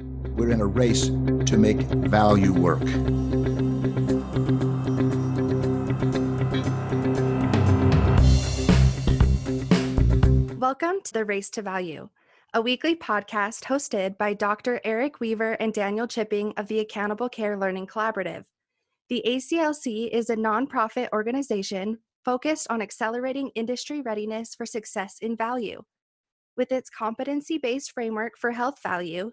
we're in a race to make value work. Welcome to the Race to Value, a weekly podcast hosted by Dr. Eric Weaver and Daniel Chipping of the Accountable Care Learning Collaborative. The ACLC is a nonprofit organization focused on accelerating industry readiness for success in value. With its competency based framework for health value,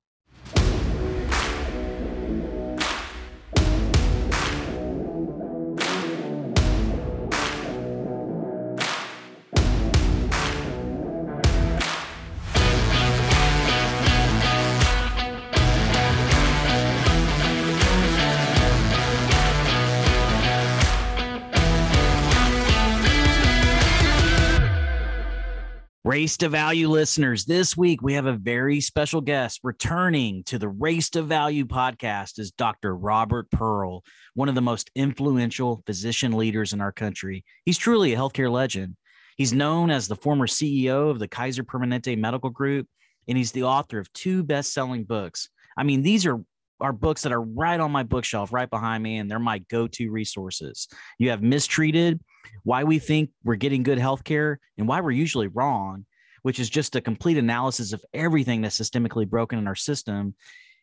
Race to Value listeners, this week we have a very special guest returning to the Race to Value podcast is Dr. Robert Pearl, one of the most influential physician leaders in our country. He's truly a healthcare legend. He's known as the former CEO of the Kaiser Permanente Medical Group, and he's the author of two best-selling books. I mean, these are are books that are right on my bookshelf right behind me and they're my go-to resources. You have Mistreated, why we think we're getting good health care and why we're usually wrong, which is just a complete analysis of everything that's systemically broken in our system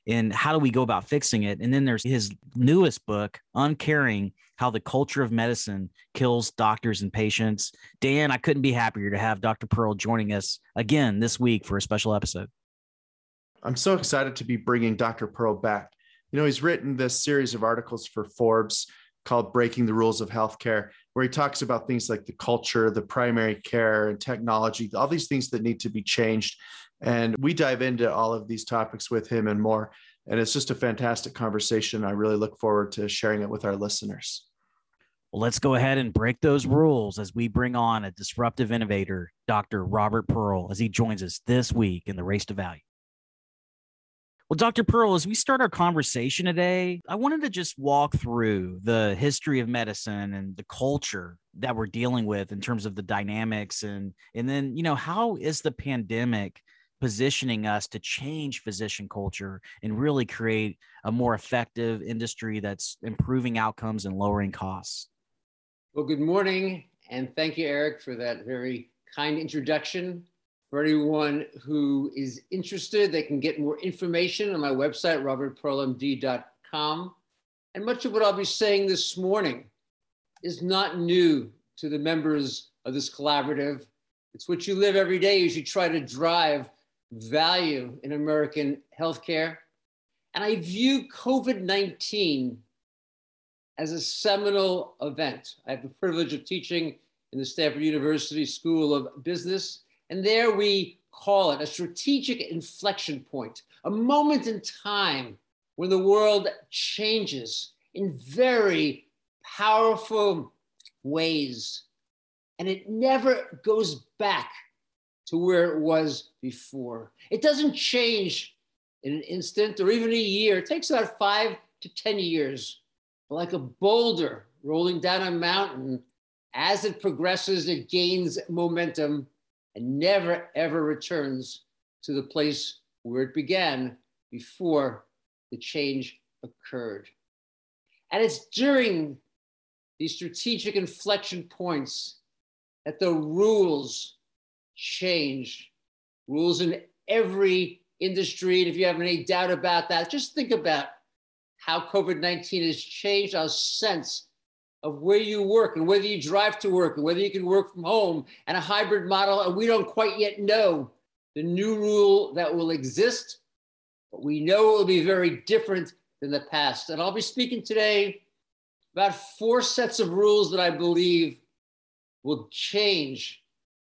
and how do we go about fixing it. And then there's his newest book, Uncaring How the Culture of Medicine Kills Doctors and Patients. Dan, I couldn't be happier to have Dr. Pearl joining us again this week for a special episode. I'm so excited to be bringing Dr. Pearl back. You know, he's written this series of articles for Forbes called Breaking the Rules of Healthcare, where he talks about things like the culture, the primary care, and technology, all these things that need to be changed. And we dive into all of these topics with him and more. And it's just a fantastic conversation. I really look forward to sharing it with our listeners. Well, let's go ahead and break those rules as we bring on a disruptive innovator, Dr. Robert Pearl, as he joins us this week in the Race to Value. Well, Dr. Pearl, as we start our conversation today, I wanted to just walk through the history of medicine and the culture that we're dealing with in terms of the dynamics and and then, you know, how is the pandemic positioning us to change physician culture and really create a more effective industry that's improving outcomes and lowering costs? Well, good morning and thank you Eric for that very kind introduction. For anyone who is interested, they can get more information on my website, robertpearlmd.com. And much of what I'll be saying this morning is not new to the members of this collaborative. It's what you live every day as you try to drive value in American healthcare. And I view COVID 19 as a seminal event. I have the privilege of teaching in the Stanford University School of Business and there we call it a strategic inflection point, a moment in time when the world changes in very powerful ways. And it never goes back to where it was before. It doesn't change in an instant or even a year. It takes about five to 10 years. Like a boulder rolling down a mountain, as it progresses, it gains momentum and never ever returns to the place where it began before the change occurred. And it's during these strategic inflection points that the rules change, rules in every industry. And if you have any doubt about that, just think about how COVID 19 has changed our sense of where you work and whether you drive to work and whether you can work from home and a hybrid model. And we don't quite yet know the new rule that will exist, but we know it will be very different than the past. And I'll be speaking today about four sets of rules that I believe will change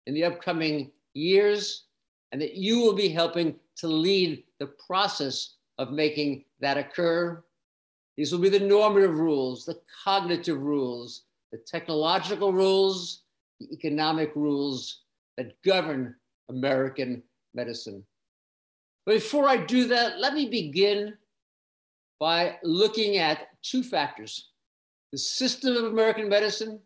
in the upcoming years and that you will be helping to lead the process of making that occur. These will be the normative rules, the cognitive rules, the technological rules, the economic rules that govern American medicine. But before I do that, let me begin by looking at two factors the system of American medicine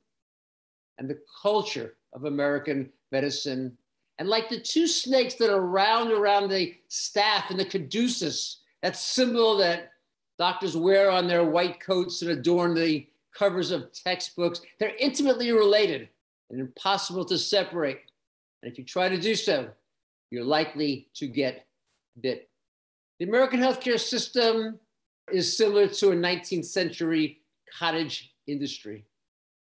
and the culture of American medicine. And like the two snakes that are round around the staff in the caduceus, that symbol that doctors wear on their white coats and adorn the covers of textbooks, they're intimately related and impossible to separate. And if you try to do so, you're likely to get bit. The American healthcare system is similar to a 19th century cottage industry.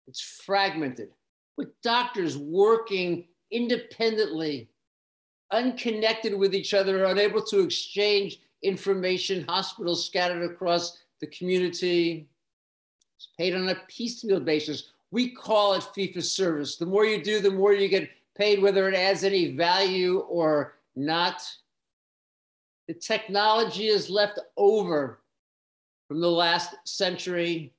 It's fragmented with doctors working independently, unconnected with each other, unable to exchange information, hospitals scattered across the community. It's paid on a piecemeal basis. We call it for service. The more you do, the more you get paid, whether it adds any value or not. The technology is left over from the last century,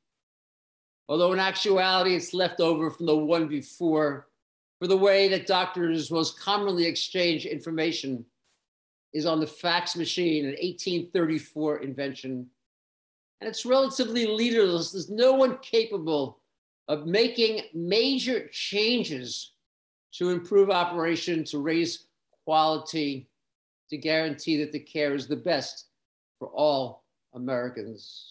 although in actuality, it's left over from the one before. For the way that doctors most commonly exchange information is on the fax machine, an 1834 invention. And it's relatively leaderless. There's no one capable of making major changes to improve operation, to raise quality, to guarantee that the care is the best for all Americans.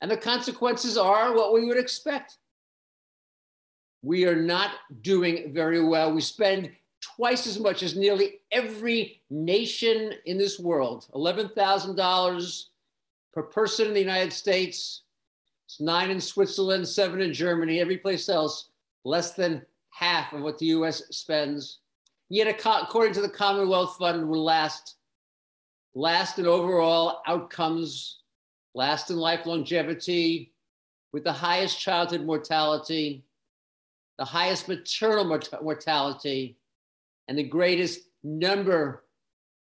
And the consequences are what we would expect. We are not doing very well. We spend twice as much as nearly every nation in this world $11,000 per person in the United States. It's nine in Switzerland, seven in Germany, every place else, less than half of what the US spends. Yet, according to the Commonwealth Fund, will last, last in overall outcomes, last in life longevity, with the highest childhood mortality, the highest maternal mort- mortality, and the greatest number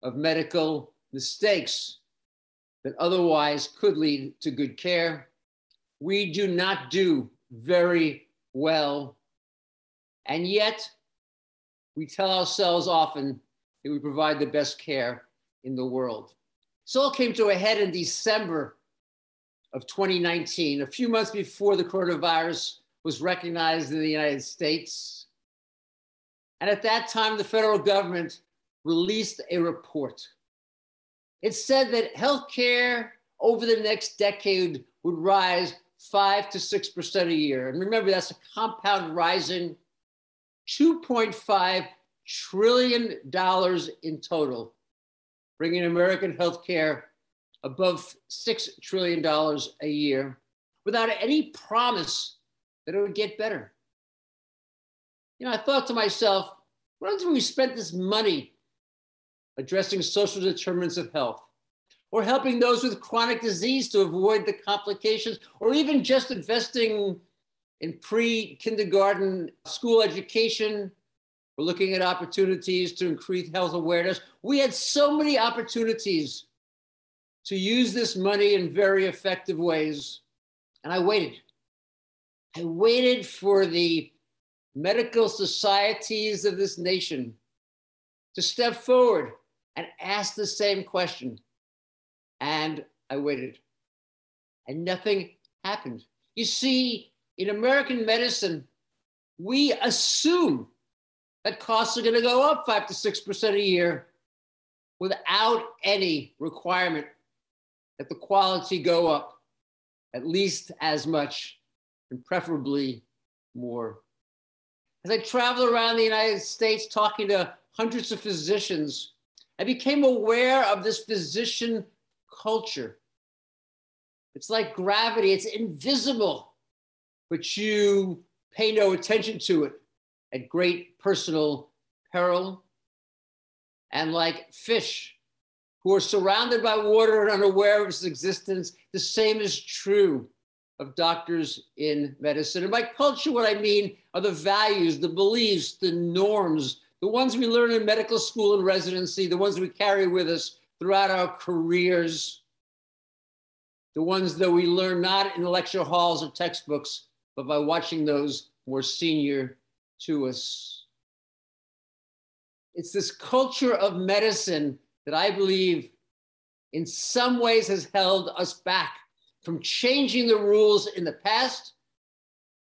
of medical mistakes that otherwise could lead to good care. We do not do very well and yet, we tell ourselves often that we provide the best care in the world. This all came to a head in December of 2019, a few months before the coronavirus was recognized in the United States. And at that time, the federal government released a report. It said that healthcare over the next decade would rise five to 6% a year. And remember, that's a compound rising $2.5 trillion in total, bringing American healthcare above $6 trillion a year without any promise that it would get better. You know, I thought to myself, what if we spent this money addressing social determinants of health? Or helping those with chronic disease to avoid the complications, or even just investing in pre kindergarten school education. We're looking at opportunities to increase health awareness. We had so many opportunities to use this money in very effective ways. And I waited. I waited for the medical societies of this nation to step forward and ask the same question. And I waited. And nothing happened. You see, in American medicine, we assume that costs are going to go up 5 to 6% a year without any requirement that the quality go up at least as much and preferably more. As I traveled around the United States talking to hundreds of physicians, I became aware of this physician culture. It's like gravity, it's invisible but you pay no attention to it at great personal peril. And like fish who are surrounded by water and unaware of its existence. The same is true of doctors in medicine. And by culture, what I mean are the values, the beliefs, the norms, the ones we learn in medical school and residency, the ones we carry with us throughout our careers, the ones that we learn not in the lecture halls or textbooks, but by watching those more senior to us. It's this culture of medicine that I believe in some ways has held us back from changing the rules in the past,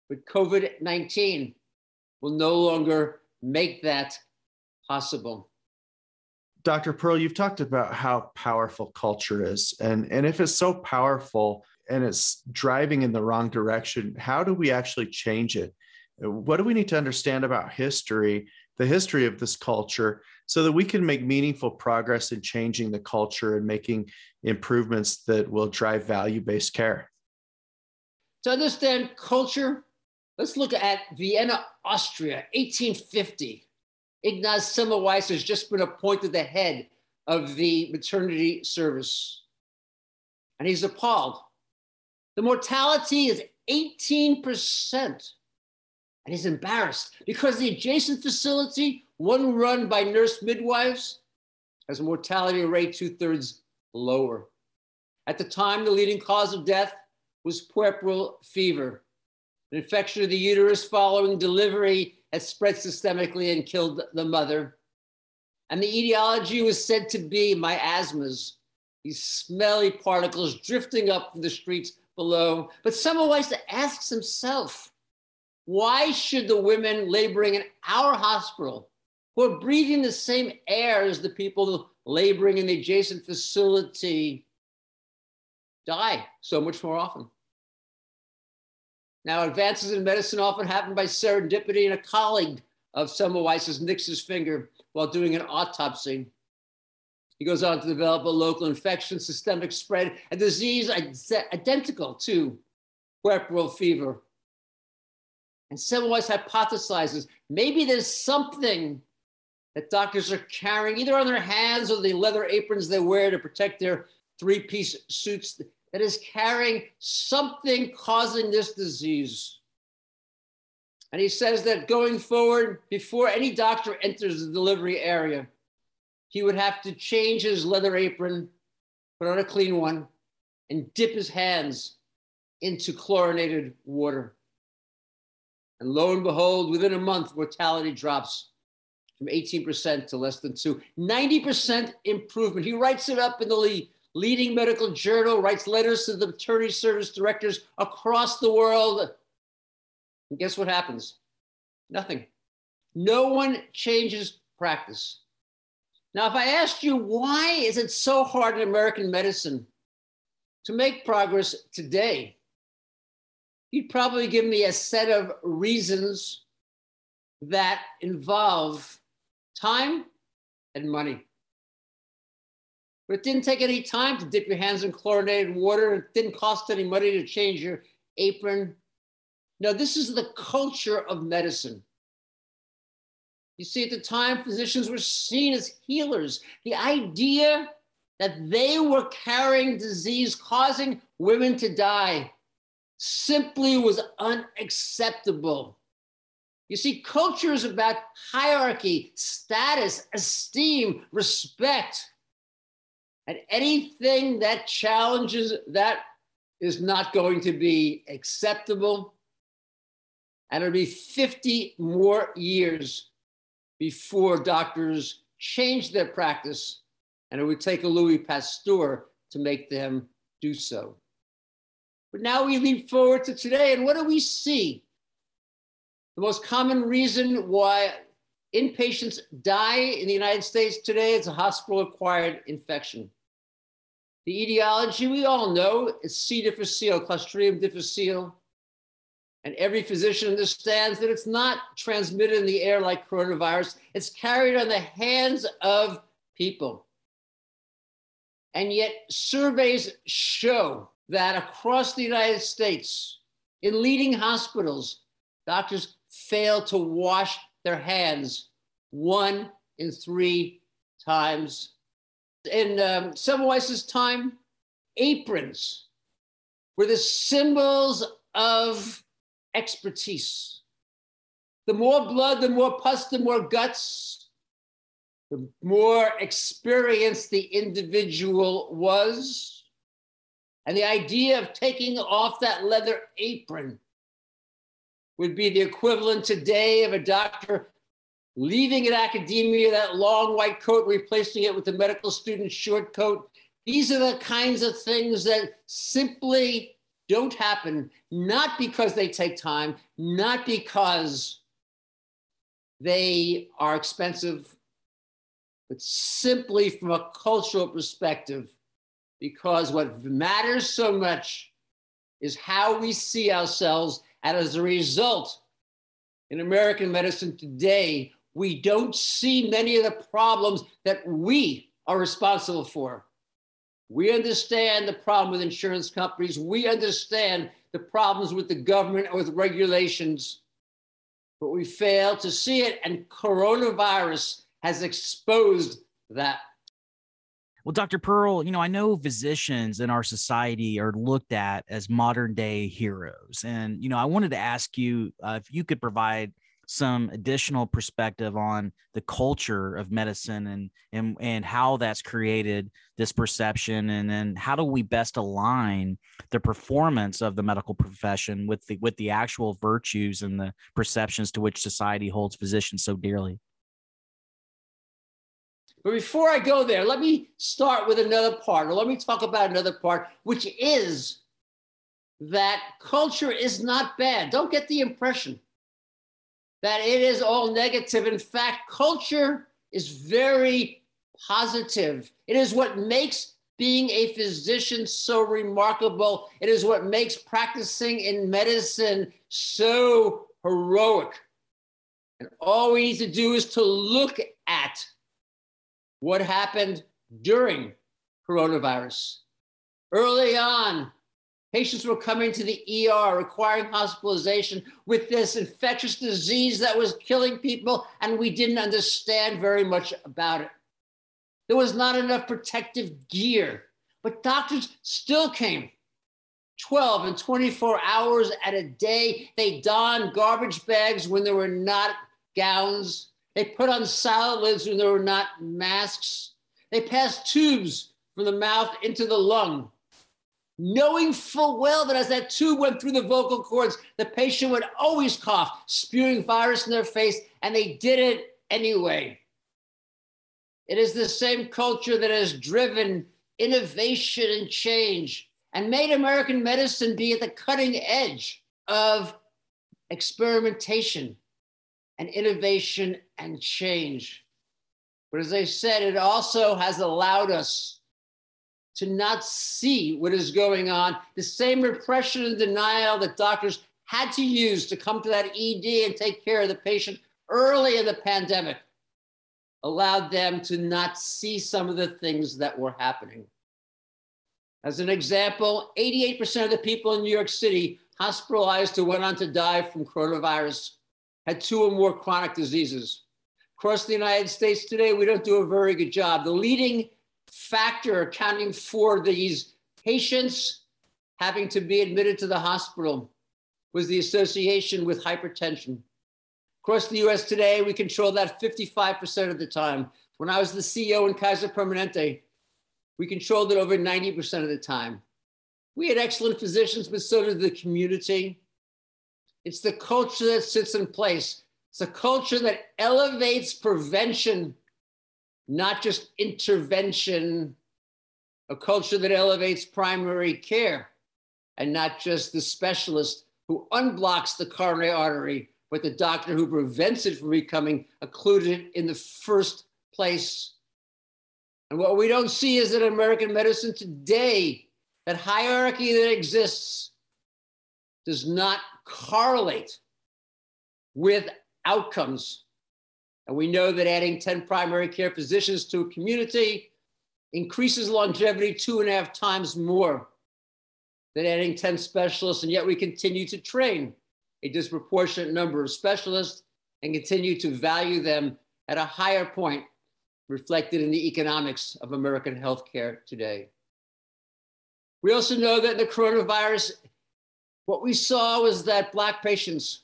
but COVID 19 will no longer make that possible. Dr. Pearl, you've talked about how powerful culture is. And, and if it's so powerful and it's driving in the wrong direction, how do we actually change it? What do we need to understand about history, the history of this culture, so that we can make meaningful progress in changing the culture and making improvements that will drive value based care? To understand culture, let's look at Vienna, Austria, 1850. Ignaz Semmelweis has just been appointed the head of the maternity service. And he's appalled. The mortality is 18%. And he's embarrassed because the adjacent facility, one run by nurse midwives, has a mortality rate two thirds lower. At the time, the leading cause of death was puerperal fever, an infection of the uterus following delivery had spread systemically and killed the mother. And the etiology was said to be miasmas, these smelly particles drifting up from the streets below. But Semmelweis asks himself, why should the women laboring in our hospital, who are breathing the same air as the people laboring in the adjacent facility, die so much more often? Now, advances in medicine often happen by serendipity, and a colleague of Semmelweis's nicks his finger while doing an autopsy. He goes on to develop a local infection, systemic spread, a disease identical to puerperal fever. And Semmelweis hypothesizes maybe there's something that doctors are carrying either on their hands or the leather aprons they wear to protect their three piece suits that is carrying something causing this disease. And he says that going forward, before any doctor enters the delivery area, he would have to change his leather apron, put on a clean one, and dip his hands into chlorinated water. And lo and behold, within a month, mortality drops from 18% to less than two. 90% improvement. He writes it up in the leading medical journal, writes letters to the attorney service directors across the world. And guess what happens? Nothing. No one changes practice. Now, if I asked you why is it so hard in American medicine to make progress today, you'd probably give me a set of reasons that involve time and money. But it didn't take any time to dip your hands in chlorinated water. It didn't cost any money to change your apron. No, this is the culture of medicine. You see, at the time, physicians were seen as healers. The idea that they were carrying disease causing women to die simply was unacceptable. You see, culture is about hierarchy, status, esteem, respect. And anything that challenges that is not going to be acceptable. And it'll be 50 more years before doctors change their practice. And it would take a Louis Pasteur to make them do so. But now we leap forward to today, and what do we see? The most common reason why inpatients die in the United States today is a hospital acquired infection. The etiology we all know is C. difficile, Clostridium difficile. And every physician understands that it's not transmitted in the air like coronavirus, it's carried on the hands of people. And yet, surveys show that across the United States, in leading hospitals, doctors fail to wash their hands one in three times in um, Semmelweis's time, aprons were the symbols of expertise. The more blood, the more pus, the more guts, the more experienced the individual was. And the idea of taking off that leather apron would be the equivalent today of a doctor leaving an academia that long white coat, replacing it with the medical student short coat. These are the kinds of things that simply don't happen, not because they take time, not because they are expensive, but simply from a cultural perspective, because what matters so much is how we see ourselves. And as a result, in American medicine today, we don't see many of the problems that we are responsible for. We understand the problem with insurance companies. We understand the problems with the government or with regulations, but we fail to see it. And coronavirus has exposed that. Well, Dr. Pearl, you know, I know physicians in our society are looked at as modern day heroes. And, you know, I wanted to ask you uh, if you could provide some additional perspective on the culture of medicine and and and how that's created this perception and then how do we best align the performance of the medical profession with the with the actual virtues and the perceptions to which society holds physicians so dearly but before I go there, let me start with another part, or let me talk about another part, which is that culture is not bad. Don't get the impression that it is all negative. In fact, culture is very positive. It is what makes being a physician so remarkable. It is what makes practicing in medicine so heroic. And all we need to do is to look at what happened during coronavirus. Early on, Patients were coming to the ER requiring hospitalization with this infectious disease that was killing people, and we didn't understand very much about it. There was not enough protective gear, but doctors still came 12 and 24 hours at a day. They donned garbage bags when there were not gowns. They put on salad lids when there were not masks. They passed tubes from the mouth into the lung knowing full well that as that tube went through the vocal cords, the patient would always cough, spewing virus in their face, and they did it anyway. It is the same culture that has driven innovation and change and made American medicine be at the cutting edge of experimentation and innovation and change. But as I said, it also has allowed us to not see what is going on, the same repression and denial that doctors had to use to come to that ED and take care of the patient early in the pandemic allowed them to not see some of the things that were happening. As an example, 88% of the people in New York City hospitalized who went on to die from coronavirus had two or more chronic diseases. Across the United States today, we don't do a very good job. The leading factor accounting for these patients having to be admitted to the hospital was the association with hypertension. Across the US today, we control that 55% of the time. When I was the CEO in Kaiser Permanente, we controlled it over 90% of the time. We had excellent physicians, but so did the community. It's the culture that sits in place. It's a culture that elevates prevention not just intervention, a culture that elevates primary care, and not just the specialist who unblocks the coronary artery, but the doctor who prevents it from becoming occluded in the first place. And what we don't see is that American medicine today, that hierarchy that exists, does not correlate with outcomes and we know that adding 10 primary care physicians to a community increases longevity two and a half times more than adding 10 specialists. And yet we continue to train a disproportionate number of specialists and continue to value them at a higher point reflected in the economics of American healthcare today. We also know that the coronavirus, what we saw was that Black patients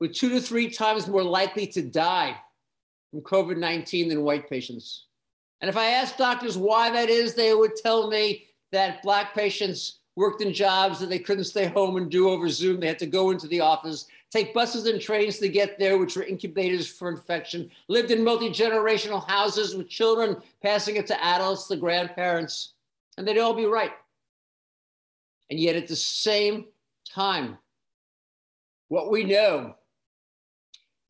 were two to three times more likely to die from COVID 19 than white patients. And if I asked doctors why that is, they would tell me that Black patients worked in jobs that they couldn't stay home and do over Zoom. They had to go into the office, take buses and trains to get there, which were incubators for infection, lived in multi generational houses with children passing it to adults, the grandparents, and they'd all be right. And yet at the same time, what we know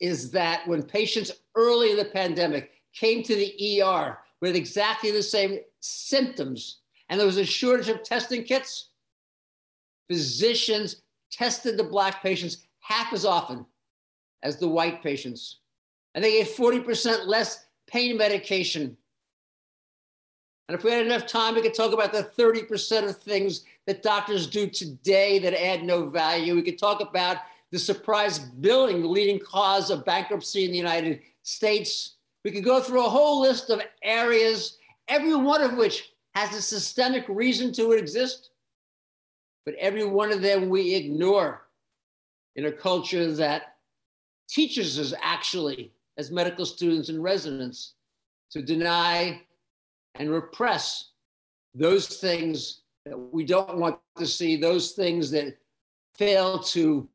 is that when patients early in the pandemic came to the ER with exactly the same symptoms and there was a shortage of testing kits, physicians tested the Black patients half as often as the white patients. And they gave 40% less pain medication. And if we had enough time, we could talk about the 30% of things that doctors do today that add no value. We could talk about the surprise billing, the leading cause of bankruptcy in the United States. We could go through a whole list of areas, every one of which has a systemic reason to exist, but every one of them we ignore in a culture that teaches us actually, as medical students and residents, to deny and repress those things we don't want to see, those things that fail to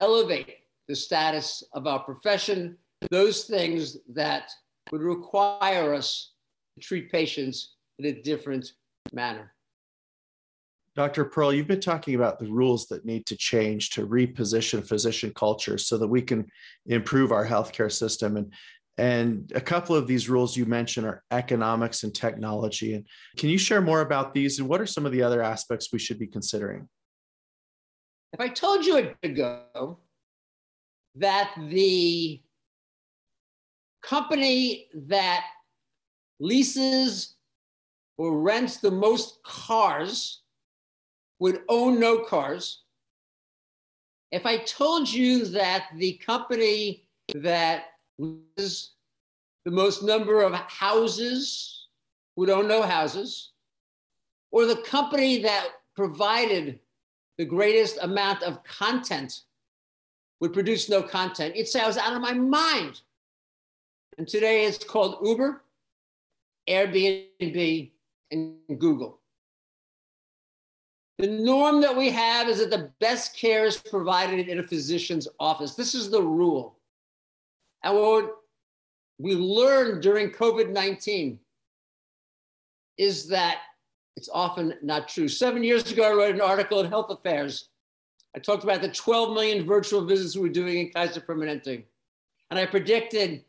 elevate the status of our profession, those things that would require us to treat patients in a different manner. Dr. Pearl, you've been talking about the rules that need to change to reposition physician culture so that we can improve our healthcare system. And, and a couple of these rules you mentioned are economics and technology. And can you share more about these and what are some of the other aspects we should be considering? If I told you a ago that the company that leases or rents the most cars would own no cars. If I told you that the company that leases the most number of houses who don't know houses, or the company that provided the greatest amount of content would produce no content. It sounds out of my mind. And today it's called Uber, Airbnb, and Google. The norm that we have is that the best care is provided in a physician's office. This is the rule. And what we learned during COVID 19 is that it's often not true. Seven years ago, I wrote an article in Health Affairs. I talked about the 12 million virtual visits we were doing in Kaiser Permanente. And I predicted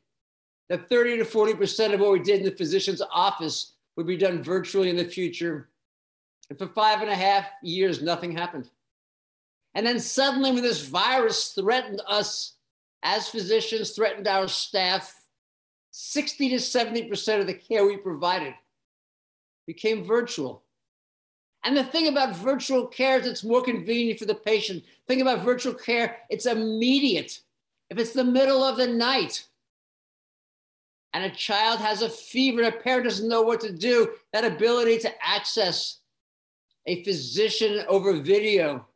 that 30 to 40% of what we did in the physician's office would be done virtually in the future. And for five and a half years, nothing happened. And then suddenly, when this virus threatened us as physicians, threatened our staff, 60 to 70% of the care we provided became virtual. And the thing about virtual care is it's more convenient for the patient. Think about virtual care, it's immediate. If it's the middle of the night and a child has a fever and a parent doesn't know what to do, that ability to access a physician over video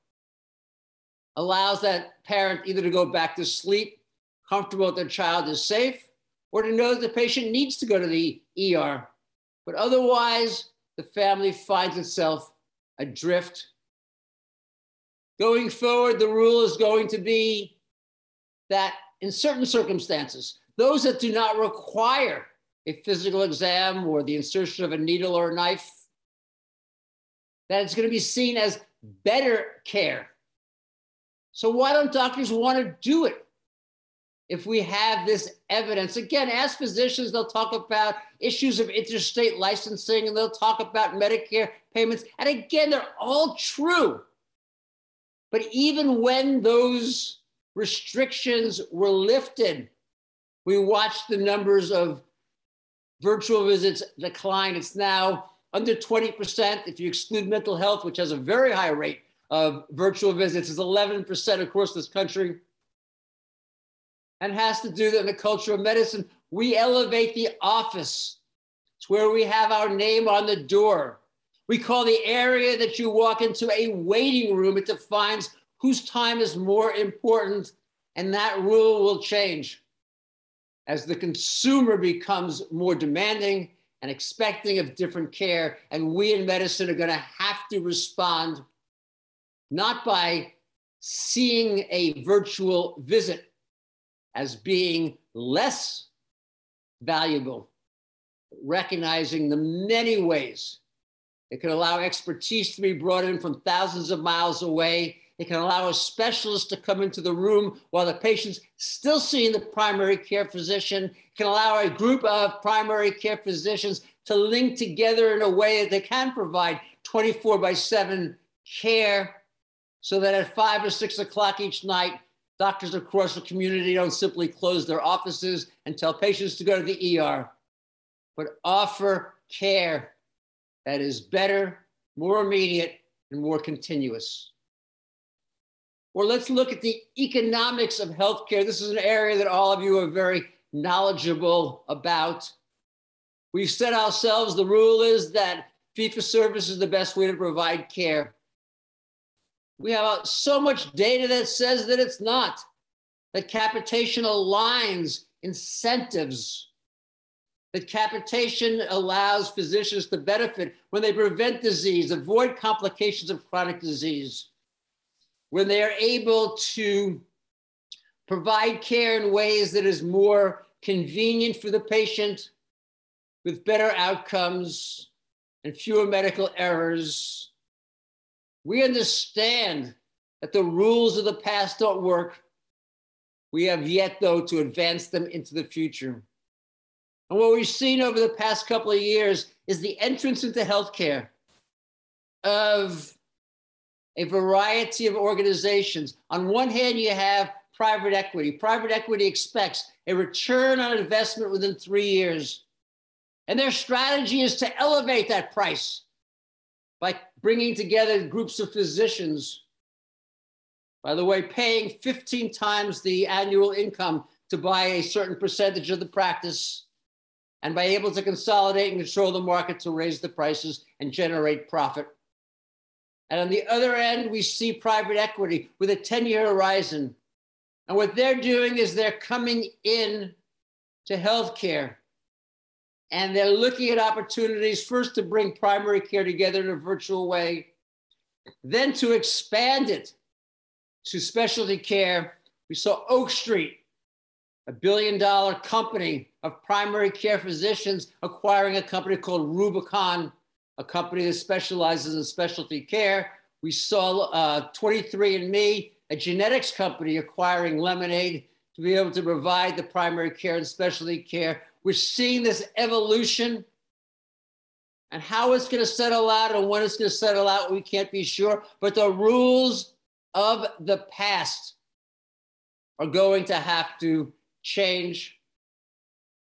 allows that parent either to go back to sleep, comfortable that their child is safe, or to know that the patient needs to go to the ER but otherwise, the family finds itself adrift. Going forward, the rule is going to be that in certain circumstances, those that do not require a physical exam or the insertion of a needle or a knife, that it's going to be seen as better care. So, why don't doctors want to do it? if we have this evidence. Again, as physicians, they'll talk about issues of interstate licensing and they'll talk about Medicare payments. And again, they're all true. But even when those restrictions were lifted, we watched the numbers of virtual visits decline. It's now under 20%. If you exclude mental health, which has a very high rate of virtual visits, is 11% across this country and has to do that in the culture of medicine. We elevate the office. It's where we have our name on the door. We call the area that you walk into a waiting room. It defines whose time is more important, and that rule will change. As the consumer becomes more demanding and expecting of different care, and we in medicine are going to have to respond not by seeing a virtual visit as being less valuable, recognizing the many ways it can allow expertise to be brought in from thousands of miles away. It can allow a specialist to come into the room while the patient's still seeing the primary care physician. It can allow a group of primary care physicians to link together in a way that they can provide 24 by 7 care so that at five or six o'clock each night, doctors across the community don't simply close their offices and tell patients to go to the ER, but offer care that is better, more immediate, and more continuous. Or let's look at the economics of healthcare. This is an area that all of you are very knowledgeable about. We've set ourselves the rule is that fee for service is the best way to provide care. We have so much data that says that it's not, that capitation aligns incentives that capitation allows physicians to benefit when they prevent disease, avoid complications of chronic disease, when they are able to provide care in ways that is more convenient for the patient with better outcomes and fewer medical errors. We understand that the rules of the past don't work. We have yet, though, to advance them into the future. And what we've seen over the past couple of years is the entrance into healthcare of a variety of organizations. On one hand, you have private equity. Private equity expects a return on investment within three years. And their strategy is to elevate that price by bringing together groups of physicians. By the way, paying 15 times the annual income to buy a certain percentage of the practice and by able to consolidate and control the market to raise the prices and generate profit. And on the other end, we see private equity with a 10 year horizon. And what they're doing is they're coming in to healthcare and they're looking at opportunities first to bring primary care together in a virtual way, then to expand it to specialty care. We saw Oak Street a billion dollar company of primary care physicians acquiring a company called Rubicon, a company that specializes in specialty care. We saw uh, 23andMe, a genetics company, acquiring Lemonaid to be able to provide the primary care and specialty care. We're seeing this evolution and how it's going to settle out and when it's going to settle out, we can't be sure. But the rules of the past are going to have to change.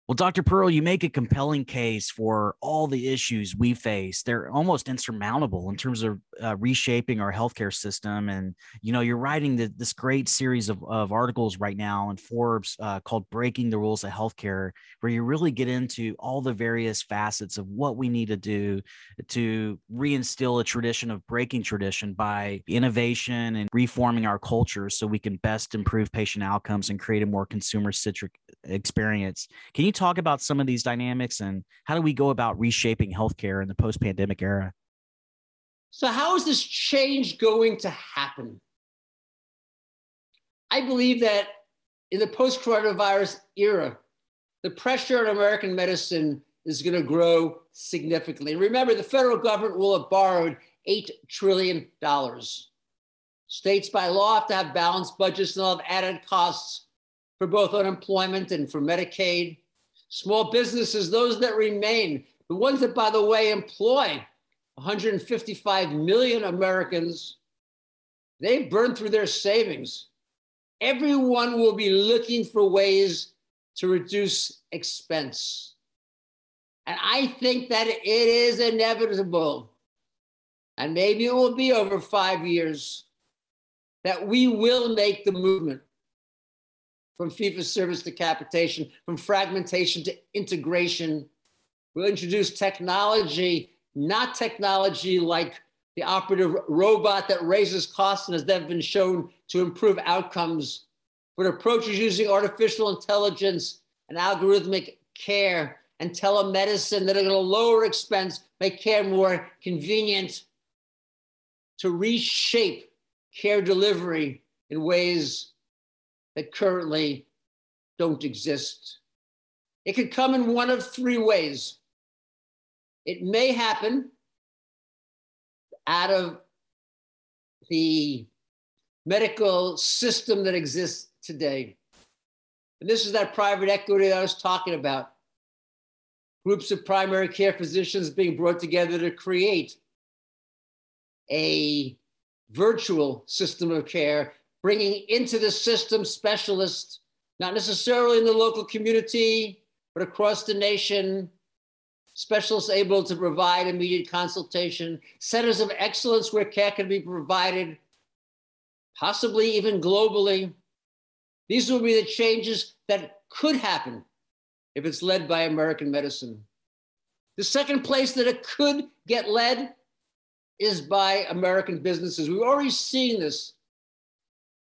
Well, Dr. Pearl, you make a compelling case for all the issues we face. They're almost insurmountable in terms of uh, reshaping our healthcare system. And, you know, you're writing the, this great series of, of articles right now in Forbes uh, called Breaking the Rules of Healthcare, where you really get into all the various facets of what we need to do to reinstill a tradition of breaking tradition by innovation and reforming our culture so we can best improve patient outcomes and create a more consumer centric experience. Can you talk about some of these dynamics and how do we go about reshaping healthcare in the post pandemic era? So, how is this change going to happen? I believe that in the post coronavirus era, the pressure on American medicine is going to grow significantly. Remember, the federal government will have borrowed $8 trillion. States by law have to have balanced budgets and they'll have added costs for both unemployment and for Medicaid. Small businesses, those that remain, the ones that, by the way, employ 155 million Americans, they've burned through their savings. Everyone will be looking for ways to reduce expense. And I think that it is inevitable, and maybe it will be over five years, that we will make the movement from for service to capitation, from fragmentation to integration. We'll introduce technology, not technology like the operative robot that raises costs and has then been shown to improve outcomes, but approaches using artificial intelligence and algorithmic care and telemedicine that are going to lower expense, make care more convenient, to reshape care delivery in ways that currently don't exist. It could come in one of three ways. It may happen out of the medical system that exists today. And this is that private equity I was talking about. Groups of primary care physicians being brought together to create a virtual system of care bringing into the system specialists, not necessarily in the local community, but across the nation, specialists able to provide immediate consultation, centers of excellence where care can be provided, possibly even globally. These will be the changes that could happen if it's led by American medicine. The second place that it could get led is by American businesses. We've already seen this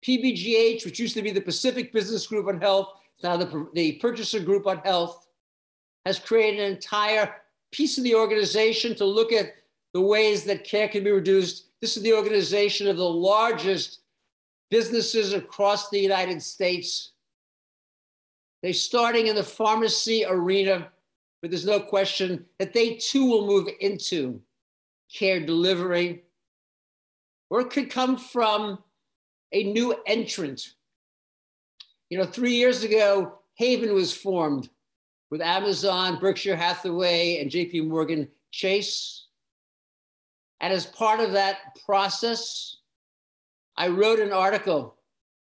PBGH, which used to be the Pacific Business Group on Health, now the, the Purchaser Group on Health, has created an entire piece of the organization to look at the ways that care can be reduced. This is the organization of the largest businesses across the United States. They're starting in the pharmacy arena, but there's no question that they too will move into care delivery, or it could come from a new entrant. You know, three years ago, Haven was formed with Amazon, Berkshire Hathaway, and JP Morgan Chase. And as part of that process, I wrote an article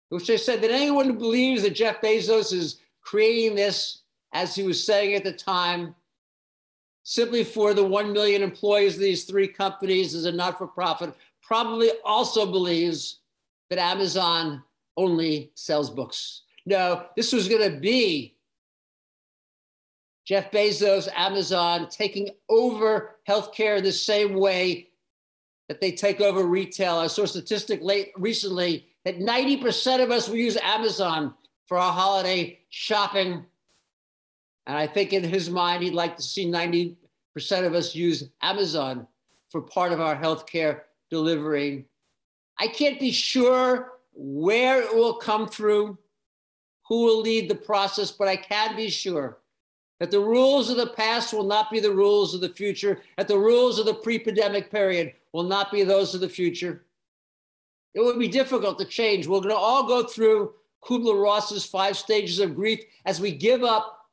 which I said that anyone who believes that Jeff Bezos is creating this, as he was saying at the time, simply for the 1 million employees of these three companies as a not for profit, probably also believes that Amazon only sells books. No, this was going to be Jeff Bezos, Amazon taking over healthcare the same way that they take over retail. I saw a statistic late recently that 90% of us will use Amazon for our holiday shopping. And I think in his mind, he'd like to see 90% of us use Amazon for part of our healthcare delivery. I can't be sure where it will come through, who will lead the process, but I can be sure that the rules of the past will not be the rules of the future, that the rules of the pre pandemic period will not be those of the future. It will be difficult to change. We're going to all go through Kubler Ross's five stages of grief as we give up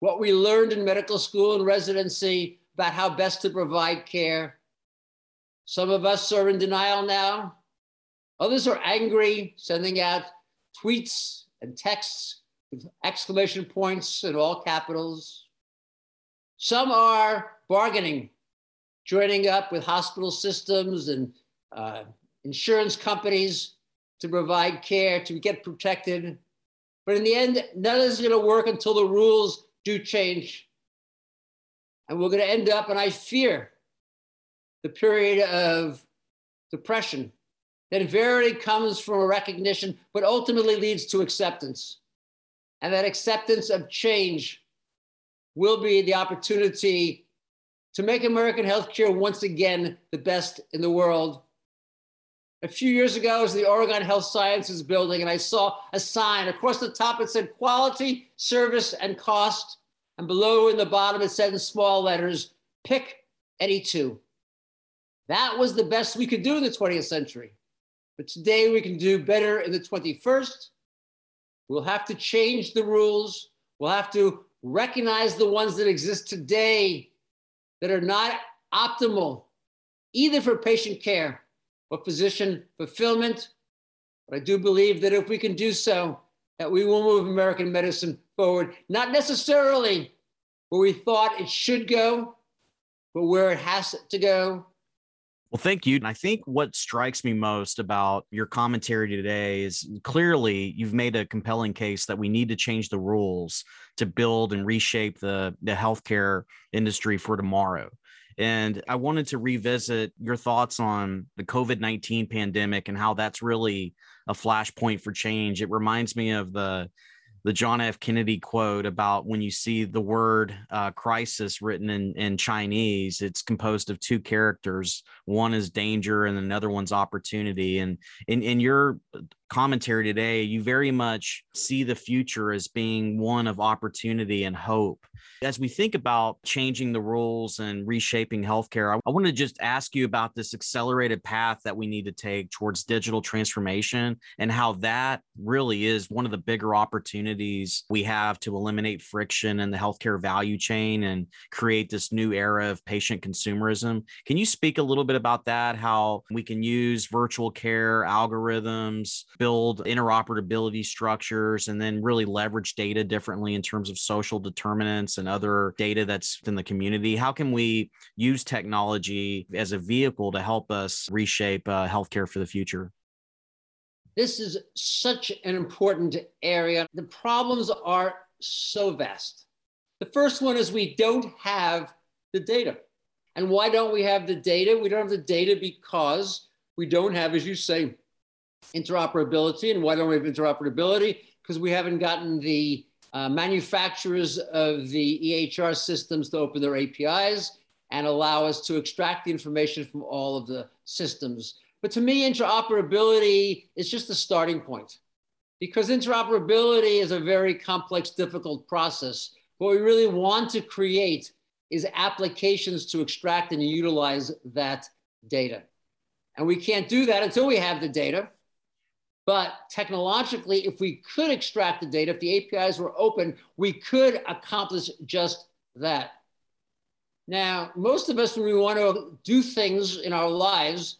what we learned in medical school and residency about how best to provide care. Some of us are in denial now. Others are angry, sending out tweets and texts with exclamation points in all capitals. Some are bargaining, joining up with hospital systems and uh, insurance companies to provide care, to get protected. But in the end, none of this is going to work until the rules do change. And we're going to end up, and I fear, the period of depression that verity comes from a recognition, but ultimately leads to acceptance. And that acceptance of change will be the opportunity to make American healthcare once again the best in the world. A few years ago, I was in the Oregon Health Sciences building, and I saw a sign across the top. It said quality, service, and cost. And below in the bottom, it said in small letters, pick any two. That was the best we could do in the 20th century. But today we can do better in the 21st. We'll have to change the rules. We'll have to recognize the ones that exist today that are not optimal, either for patient care or physician fulfillment. But I do believe that if we can do so, that we will move American medicine forward, not necessarily where we thought it should go, but where it has to go Well, thank you. And I think what strikes me most about your commentary today is clearly you've made a compelling case that we need to change the rules to build and reshape the, the healthcare industry for tomorrow. And I wanted to revisit your thoughts on the COVID 19 pandemic and how that's really a flashpoint for change. It reminds me of the the John F. Kennedy quote about when you see the word uh, crisis written in, in Chinese, it's composed of two characters. One is danger and another one's opportunity. And in, in your commentary today, you very much see the future as being one of opportunity and hope. As we think about changing the rules and reshaping healthcare, I, I want to just ask you about this accelerated path that we need to take towards digital transformation and how that really is one of the bigger opportunities we have to eliminate friction in the healthcare value chain and create this new era of patient consumerism. Can you speak a little bit about that? How we can use virtual care algorithms, build interoperability structures, and then really leverage data differently in terms of social determinants and other data that's in the community? How can we use technology as a vehicle to help us reshape uh, healthcare for the future? This is such an important area. The problems are so vast. The first one is we don't have the data. And why don't we have the data? We don't have the data because we don't have, as you say, interoperability. And why don't we have interoperability? Because we haven't gotten the uh, manufacturers of the EHR systems to open their APIs and allow us to extract the information from all of the systems. But to me, interoperability is just a starting point because interoperability is a very complex, difficult process. What we really want to create is applications to extract and utilize that data. And we can't do that until we have the data. But technologically, if we could extract the data, if the APIs were open, we could accomplish just that. Now, most of us, when we want to do things in our lives,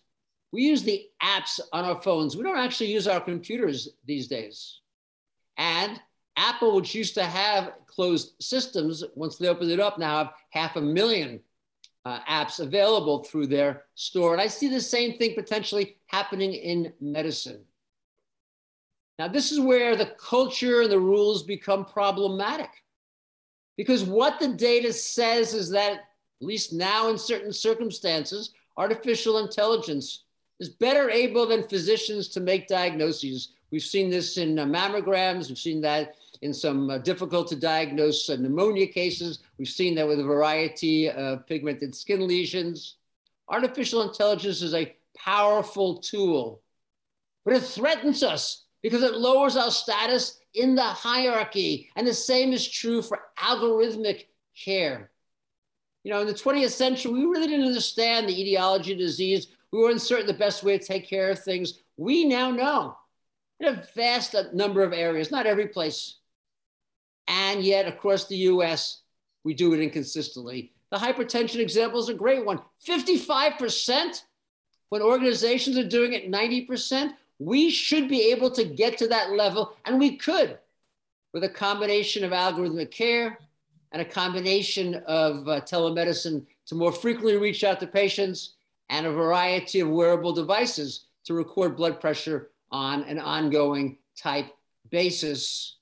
we use the apps on our phones. We don't actually use our computers these days. And Apple, which used to have closed systems, once they opened it up, now have half a million uh, apps available through their store. And I see the same thing potentially happening in medicine. Now, this is where the culture and the rules become problematic. Because what the data says is that, at least now in certain circumstances, artificial intelligence is better able than physicians to make diagnoses. We've seen this in uh, mammograms, we've seen that in some uh, difficult to diagnose uh, pneumonia cases, we've seen that with a variety of pigmented skin lesions. Artificial intelligence is a powerful tool, but it threatens us because it lowers our status in the hierarchy. And the same is true for algorithmic care. You know, in the 20th century, we really didn't understand the etiology of disease. We weren't certain the best way to take care of things. We now know in a vast number of areas, not every place. And yet, across the US, we do it inconsistently. The hypertension example is a great one 55% when organizations are doing it 90%. We should be able to get to that level, and we could with a combination of algorithmic care and a combination of uh, telemedicine to more frequently reach out to patients and a variety of wearable devices to record blood pressure on an ongoing type basis.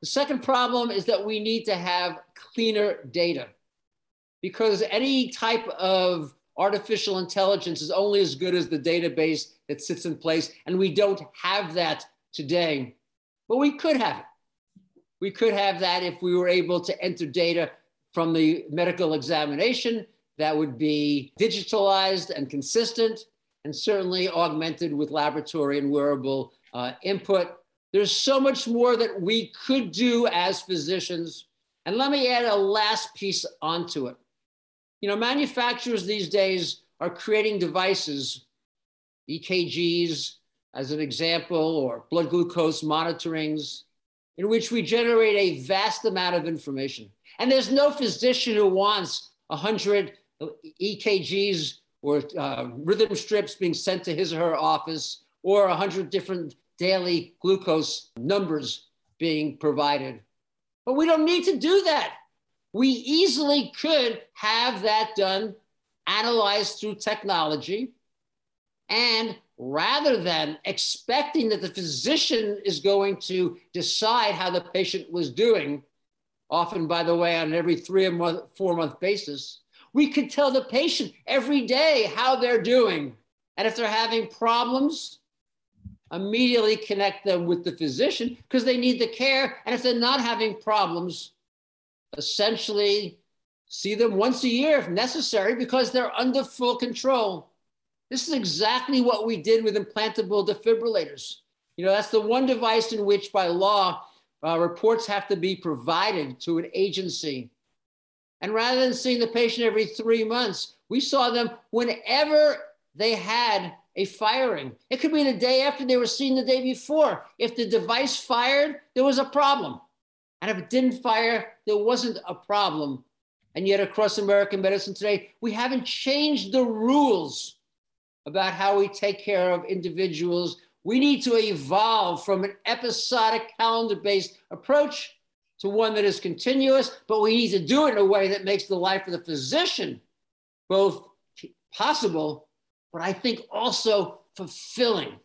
The second problem is that we need to have cleaner data because any type of artificial intelligence is only as good as the database that sits in place. And we don't have that today, but we could have it. We could have that if we were able to enter data from the medical examination that would be digitalized and consistent and certainly augmented with laboratory and wearable uh, input. There's so much more that we could do as physicians. And let me add a last piece onto it. You know, manufacturers these days are creating devices EKGs as an example, or blood glucose monitorings, in which we generate a vast amount of information. And there's no physician who wants 100 EKGs or uh, rhythm strips being sent to his or her office, or 100 different daily glucose numbers being provided. But we don't need to do that. We easily could have that done analyzed through technology. And rather than expecting that the physician is going to decide how the patient was doing, often, by the way, on every three or four month basis, we could tell the patient every day how they're doing. And if they're having problems, immediately connect them with the physician because they need the care. And if they're not having problems, essentially see them once a year if necessary because they're under full control. This is exactly what we did with implantable defibrillators. You know, that's the one device in which, by law, uh, reports have to be provided to an agency. And rather than seeing the patient every three months, we saw them whenever they had a firing. It could be the day after they were seen the day before. If the device fired, there was a problem. And if it didn't fire, there wasn't a problem. And yet, across American medicine today, we haven't changed the rules about how we take care of individuals. We need to evolve from an episodic calendar based approach to one that is continuous, but we need to do it in a way that makes the life of the physician both possible but I think also fulfilling.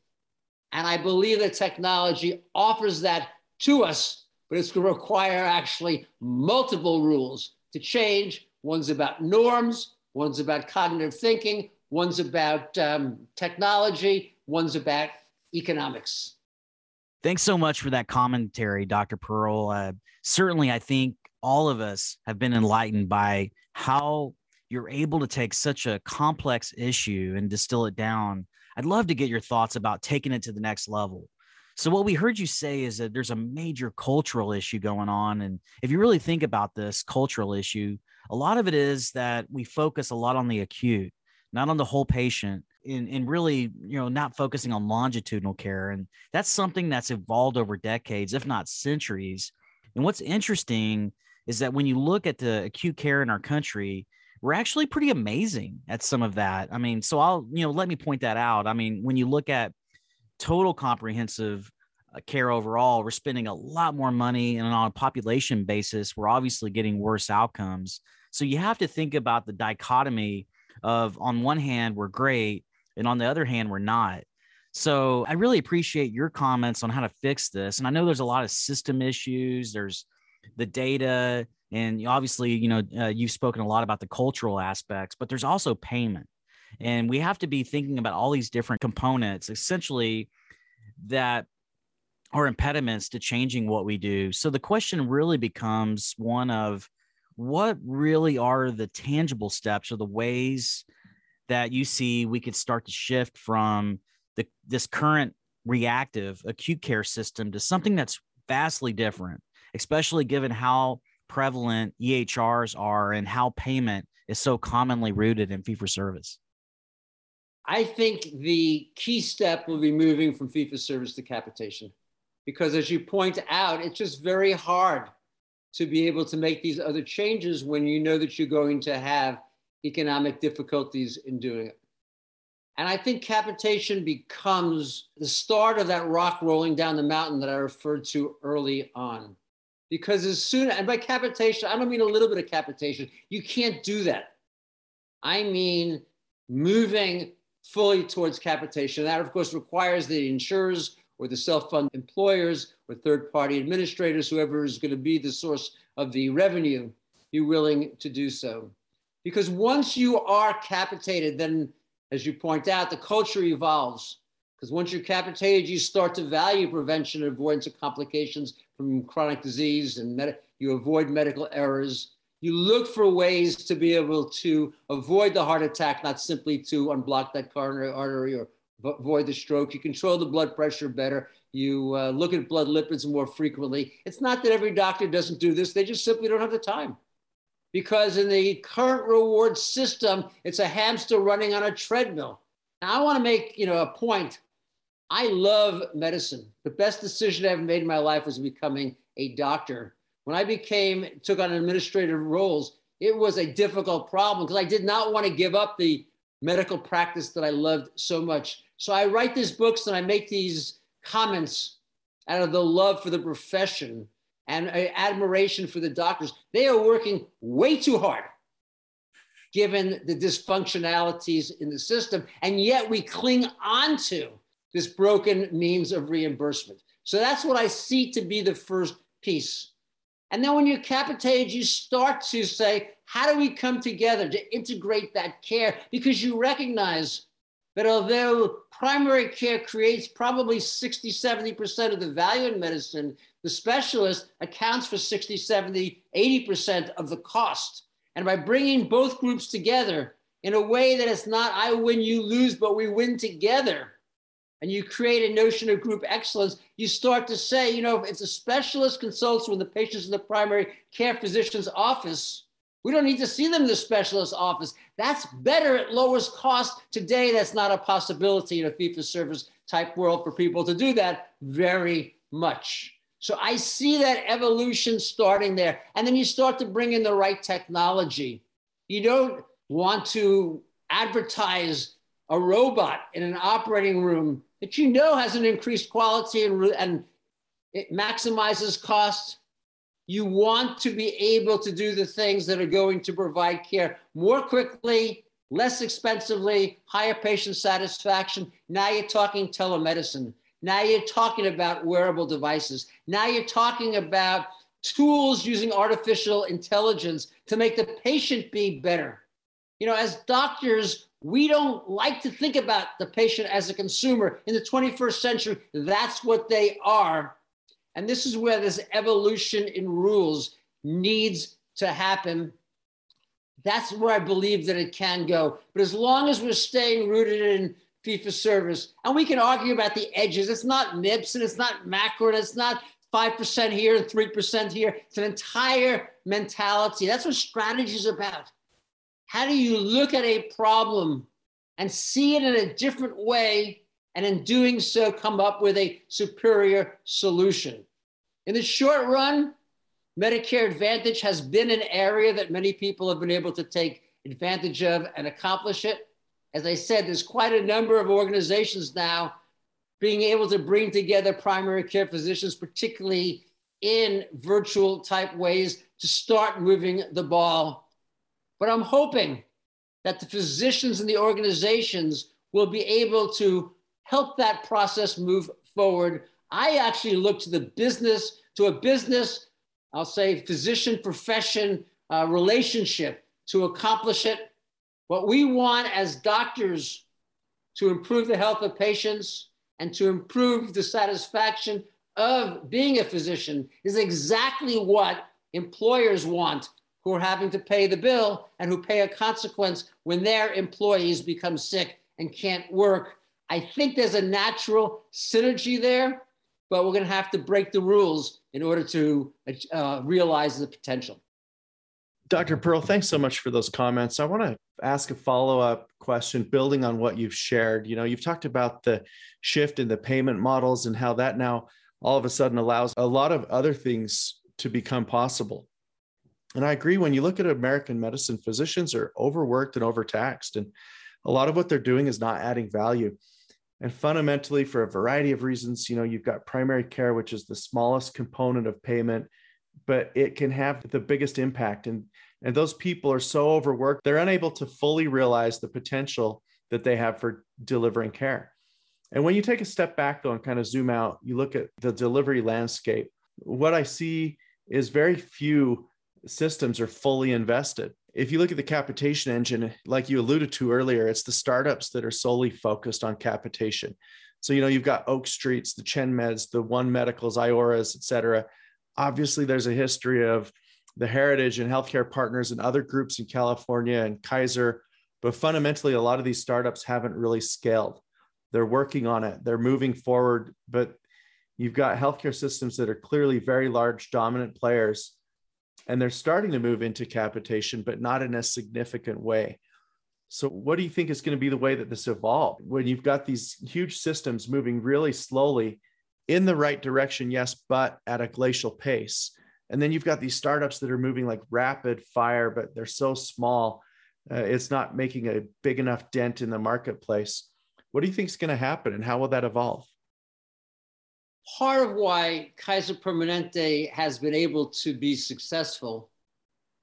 And I believe that technology offers that to us, but it's going to require actually multiple rules to change. One's about norms, one's about cognitive thinking, one's about um, technology, one's about economics. Thanks so much for that commentary, Dr. Pearl. Uh, certainly, I think all of us have been enlightened by how you're able to take such a complex issue and distill it down. I'd love to get your thoughts about taking it to the next level. So, what we heard you say is that there's a major cultural issue going on. And if you really think about this cultural issue, a lot of it is that we focus a lot on the acute, not on the whole patient, and, really, you know, not focusing on longitudinal care. And that's something that's evolved over decades, if not centuries. And what's interesting is that when you look at the acute care in our country, we're actually pretty amazing at some of that. I mean, so I'll, you know, let me point that out. I mean, when you look at total comprehensive uh, care overall, we're spending a lot more money and on a population basis, we're obviously getting worse outcomes. So you have to think about the dichotomy of on one hand, we're great, and on the other hand, we're not. So I really appreciate your comments on how to fix this. And I know there's a lot of system issues, there's the data, and obviously you know uh, you've spoken a lot about the cultural aspects but there's also payment and we have to be thinking about all these different components essentially that are impediments to changing what we do so the question really becomes one of what really are the tangible steps or the ways that you see we could start to shift from the this current reactive acute care system to something that's vastly different especially given how prevalent EHRs are and how payment is so commonly rooted in fee for service? I think the key step will be moving from for service to capitation. Because as you point out, it's just very hard to be able to make these other changes when you know that you're going to have economic difficulties in doing it. And I think capitation becomes the start of that rock rolling down the mountain that I referred to early on because as soon and by capitation i don't mean a little bit of capitation you can't do that i mean moving fully towards capitation. That of course requires the insurers or the self-fund employers or third-party administrators whoever is going to be the source of the revenue be willing to do so. Because once you are capitated then as you point out the culture evolves. Because once you're capitated, you start to value prevention and avoidance of complications from chronic disease and med- you avoid medical errors. You look for ways to be able to avoid the heart attack, not simply to unblock that coronary artery or avoid the stroke. You control the blood pressure better. You uh, look at blood lipids more frequently. It's not that every doctor doesn't do this, they just simply don't have the time. Because in the current reward system, it's a hamster running on a treadmill. Now, I want to make you know a point I love medicine. The best decision I ever made in my life was becoming a doctor. When I became, took on administrative roles, it was a difficult problem because I did not want to give up the medical practice that I loved so much. So I write these books and I make these comments out of the love for the profession and uh, admiration for the doctors. They are working way too hard given the dysfunctionalities in the system. And yet we cling on to this broken means of reimbursement. So that's what I see to be the first piece. And then when you're capitated, you start to say, how do we come together to integrate that care? Because you recognize that although primary care creates probably 60, 70% of the value in medicine, the specialist accounts for 60, 70, 80% of the cost. And by bringing both groups together in a way that it's not I win, you lose, but we win together, and you create a notion of group excellence, you start to say, you know, if the specialist consults with the patients in the primary care physician's office, we don't need to see them in the specialist office. That's better at lowest cost. Today, that's not a possibility in a fee for service type world for people to do that very much. So I see that evolution starting there. And then you start to bring in the right technology. You don't want to advertise a robot in an operating room that you know has an increased quality and, and it maximizes cost. You want to be able to do the things that are going to provide care more quickly, less expensively, higher patient satisfaction. Now you're talking telemedicine. Now you're talking about wearable devices. Now you're talking about tools using artificial intelligence to make the patient be better. You know, as doctors, we don't like to think about the patient as a consumer. In the 21st century, that's what they are. And this is where this evolution in rules needs to happen. That's where I believe that it can go. But as long as we're staying rooted in for service, and we can argue about the edges, it's not MIPS and it's not MACRA and it's not 5% here and 3% here. It's an entire mentality. That's what strategy is about. How do you look at a problem and see it in a different way and in doing so come up with a superior solution. In the short run, Medicare Advantage has been an area that many people have been able to take advantage of and accomplish it. As I said, there's quite a number of organizations now being able to bring together primary care physicians, particularly in virtual type ways, to start moving the ball. But I'm hoping that the physicians and the organizations will be able to help that process move forward. I actually look to the business, to a business, I'll say physician profession uh, relationship to accomplish it. What we want as doctors to improve the health of patients and to improve the satisfaction of being a physician is exactly what employers want who are having to pay the bill and who pay a consequence when their employees become sick and can't work I think there's a natural synergy there, but we're going to have to break the rules in order to uh, realize the potential. Dr. Pearl, thanks so much for those comments. I want to ask a follow up question building on what you've shared. You know, you've talked about the shift in the payment models and how that now all of a sudden allows a lot of other things to become possible. And I agree when you look at American medicine, physicians are overworked and overtaxed, and a lot of what they're doing is not adding value. And fundamentally, for a variety of reasons, you know, you've got primary care, which is the smallest component of payment, but it can have the biggest impact. And, and those people are so overworked, they're unable to fully realize the potential that they have for delivering care. And when you take a step back, though, and kind of zoom out, you look at the delivery landscape, what I see is very few systems are fully invested if you look at the capitation engine, like you alluded to earlier, it's the startups that are solely focused on capitation. So, you know, you've got Oak Streets, the Chen Meds, the One Medicals, Ioras, et cetera. Obviously, there's a history of the Heritage and healthcare partners and other groups in California and Kaiser. But fundamentally, a lot of these startups haven't really scaled. They're working on it, they're moving forward. But you've got healthcare systems that are clearly very large, dominant players and they're starting to move into capitation, but not in a significant way. So, what do you think is going to be the way that this evolves when you've got these huge systems moving really slowly in the right direction? Yes, but at a glacial pace. And then you've got these startups that are moving like rapid fire, but they're so small, uh, it's not making a big enough dent in the marketplace. What do you think is going to happen, and how will that evolve? Part of why Kaiser Permanente has been able to be successful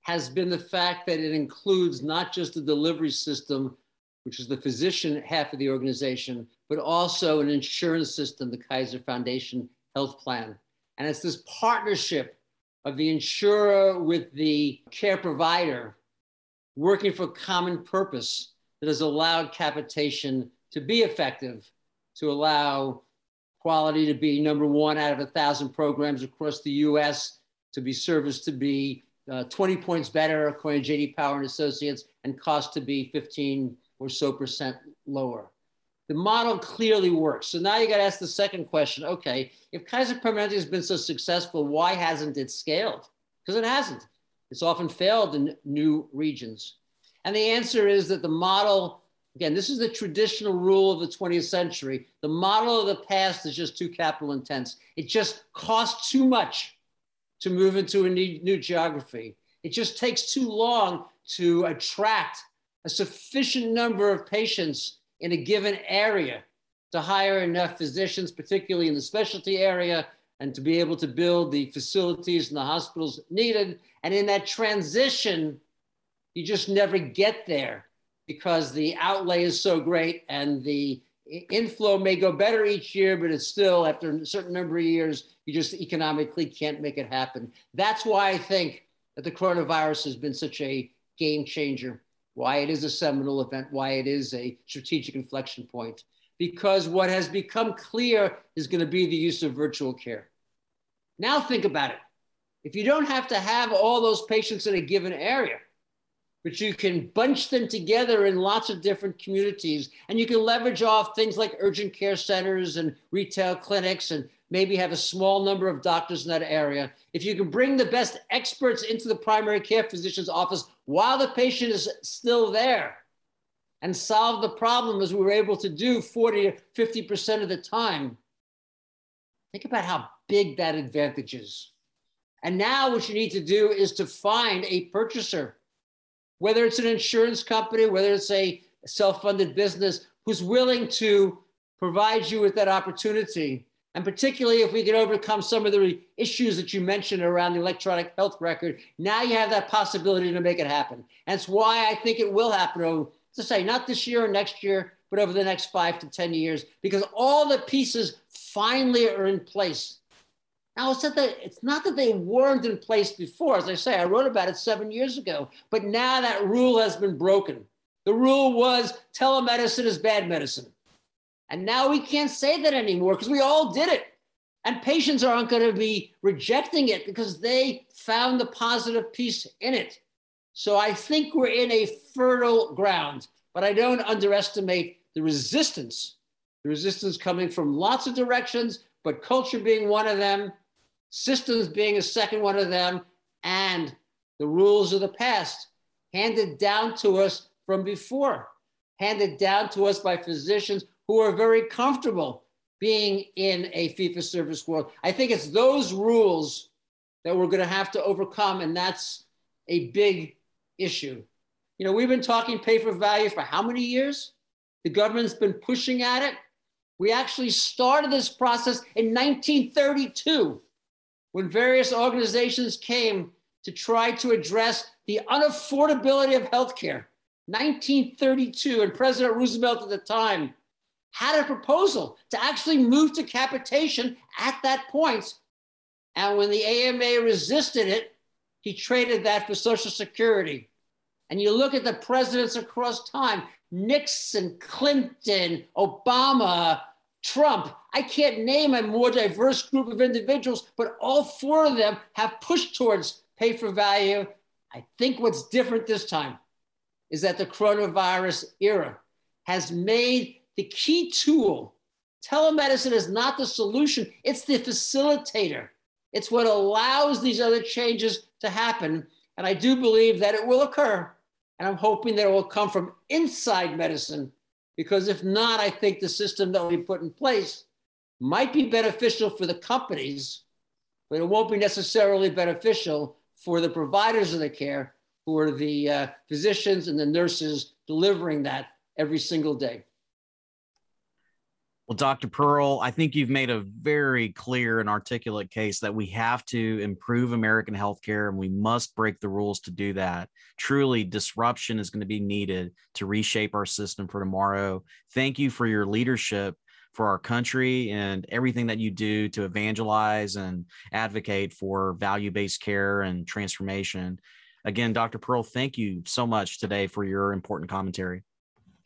has been the fact that it includes not just the delivery system, which is the physician half of the organization, but also an insurance system, the Kaiser Foundation Health Plan. And it's this partnership of the insurer with the care provider working for common purpose that has allowed capitation to be effective, to allow quality to be number one out of a thousand programs across the US, to be service to be uh, 20 points better according to JD Power and Associates, and cost to be 15 or so percent lower. The model clearly works. So now you got to ask the second question. Okay, if Kaiser Permanente has been so successful, why hasn't it scaled? Because it hasn't. It's often failed in new regions. And the answer is that the model, again, this is the traditional rule of the 20th century. The model of the past is just too capital intense. It just costs too much to move into a new, new geography. It just takes too long to attract a sufficient number of patients in a given area to hire enough physicians, particularly in the specialty area, and to be able to build the facilities and the hospitals needed. And in that transition, you just never get there because the outlay is so great and the inflow may go better each year, but it's still after a certain number of years, you just economically can't make it happen. That's why I think that the coronavirus has been such a game changer why it is a seminal event, why it is a strategic inflection point. Because what has become clear is going to be the use of virtual care. Now, think about it. If you don't have to have all those patients in a given area, but you can bunch them together in lots of different communities, and you can leverage off things like urgent care centers and retail clinics and maybe have a small number of doctors in that area. If you can bring the best experts into the primary care physician's office while the patient is still there and solve the problem as we were able to do 40 to 50% of the time, think about how big that advantage is. And now what you need to do is to find a purchaser, whether it's an insurance company, whether it's a self-funded business who's willing to provide you with that opportunity and particularly if we can overcome some of the issues that you mentioned around the electronic health record, now you have that possibility to make it happen. And it's why I think it will happen, over, to say, not this year or next year, but over the next five to 10 years, because all the pieces finally are in place. Now, it's not, that, it's not that they weren't in place before. As I say, I wrote about it seven years ago, but now that rule has been broken. The rule was telemedicine is bad medicine. And now we can't say that anymore because we all did it. And patients aren't going to be rejecting it because they found the positive piece in it. So I think we're in a fertile ground, but I don't underestimate the resistance. The resistance coming from lots of directions, but culture being one of them, systems being a second one of them, and the rules of the past handed down to us from before, handed down to us by physicians who are very comfortable being in a for service world. I think it's those rules that we're going to have to overcome, and that's a big issue. You know, we've been talking pay for value for how many years? The government's been pushing at it. We actually started this process in 1932 when various organizations came to try to address the unaffordability of healthcare. 1932, and President Roosevelt at the time had a proposal to actually move to capitation at that point. And when the AMA resisted it, he traded that for Social Security. And you look at the presidents across time Nixon, Clinton, Obama, Trump. I can't name a more diverse group of individuals, but all four of them have pushed towards pay for value. I think what's different this time is that the coronavirus era has made the key tool. Telemedicine is not the solution, it's the facilitator. It's what allows these other changes to happen. And I do believe that it will occur. And I'm hoping that it will come from inside medicine, because if not, I think the system that we put in place might be beneficial for the companies, but it won't be necessarily beneficial for the providers of the care, who are the uh, physicians and the nurses delivering that every single day. Well, Dr. Pearl, I think you've made a very clear and articulate case that we have to improve American healthcare and we must break the rules to do that. Truly, disruption is going to be needed to reshape our system for tomorrow. Thank you for your leadership for our country and everything that you do to evangelize and advocate for value based care and transformation. Again, Dr. Pearl, thank you so much today for your important commentary.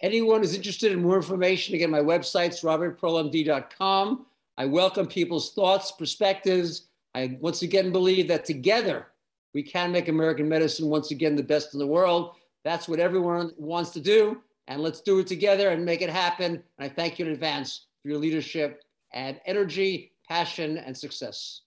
Anyone who's interested in more information, again, my website's robertpearlmd.com. I welcome people's thoughts, perspectives. I once again believe that together we can make American medicine once again the best in the world. That's what everyone wants to do. And let's do it together and make it happen. And I thank you in advance for your leadership and energy, passion, and success.